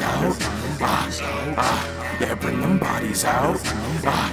bodies out. Ah, ah, yeah, bring them bodies out. Ah,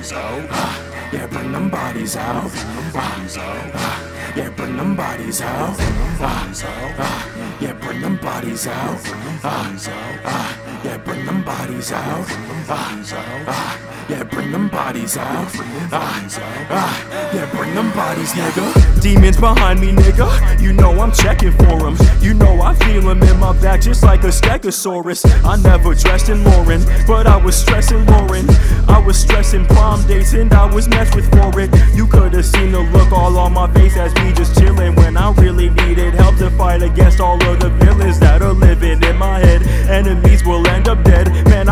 ah, yeah, bring them bodies out. Ah, ah, yeah, bring them bodies out. Ah, ah, yeah, bring them bodies out. Ah, ah, yeah, bring them bodies out. Ah, ah, yeah, bring them bodies out. Ah, ah, yeah, bring them bodies, nigga. Demons behind me, nigga. You know I'm checking for them. You know I feel them in my back just like a stegosaurus. I never dressed in Lauren, but I was stressing Lauren. I was stressing prom dates and I was messed with for it. You could've seen the look all on my face as me just chilling when I really needed help to fight against all of the villains that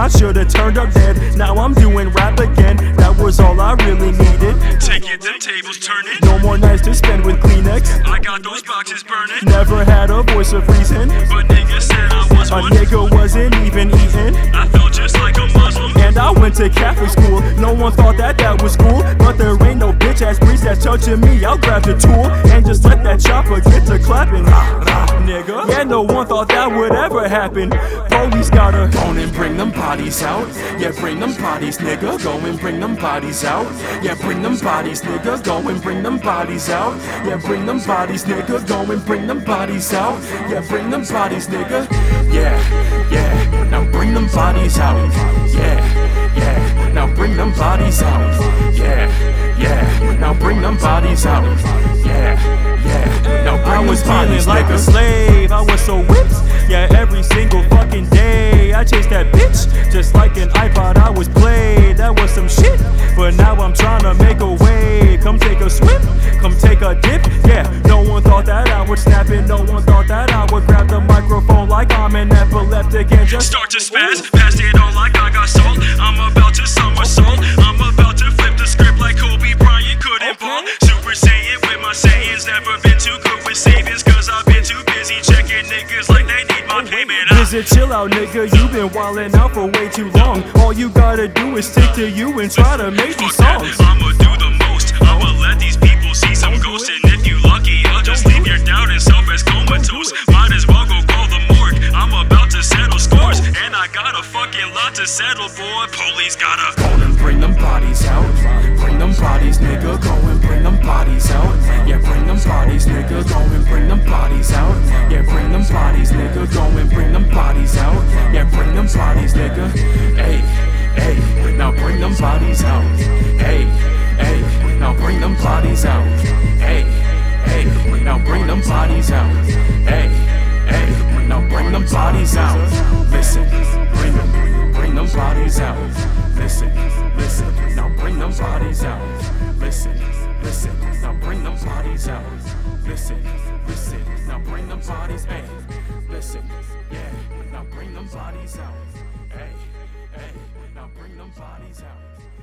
I should've turned up dead. Now I'm doing rap again. That was all I really needed. Take it, them tables turn it. No more nights to spend with Kleenex. I got those boxes burning. Never had a voice of reason. But niggas said I was A one. nigga wasn't even eating. I felt just like a Muslim. And I went to Catholic school. No one thought that that was cool. But there ain't no bitch ass priest that's touching me. I'll grab the tool just let that chopper get to clapping. Nigga. Yeah, no one thought that would ever happen. Police gotta. Go and bring them bodies out. Yeah, bring them bodies, nigga. Go and bring them bodies out. Yeah, bring them bodies, nigga. Go and bring them bodies out. Yeah, bring them bodies, nigga. Go and bring them bodies out. Yeah, bring them bodies, nigga. Yeah, yeah. Now bring them bodies out. Yeah, yeah. Now bring them bodies out. Yeah, yeah. Now bring them bodies out. Yeah, yeah. Now I was feeling like a slave. I was so whipped. Yeah, every single fucking day. I chased that bitch. Just like an iPod, I was played. That was some shit. But now I'm trying to make a way. Come take a swim. Come take a dip. Yeah, no one thought that I would snap it. No one thought that I would grab the microphone like I'm an epileptic and just Start to spaz, passed it on like I sayings. Never been too good with savings, cause I've been too busy checking niggas like they need my payment. I Visit, chill out, nigga. You been wildin' out for way too long. All you gotta do is stick to you and try to make these songs. I'ma do the most. I'ma let these people see some ghosts. And if you lucky, I'll just leave your doubt and self as comatose. Might as well go call the morgue. I'm about to settle scores. And I got a fucking lot to settle, boy. Police gotta. Bring them bodies out. Bring them bodies, nigga. Go and bring them bodies out. Yeah, bring them bodies, nigga. Go and bring them bodies out. Yeah, bring them bodies, nigga. Go and bring them bodies out. Yeah, bring them bodies, nigga. Hey, hey, now bring them bodies out. Hey, hey, now bring them bodies out. Listen, listen, now bring them bodies out. Listen, listen, now bring them bodies. Hey, listen, yeah, now bring them bodies out. Hey, hey, now bring them bodies out.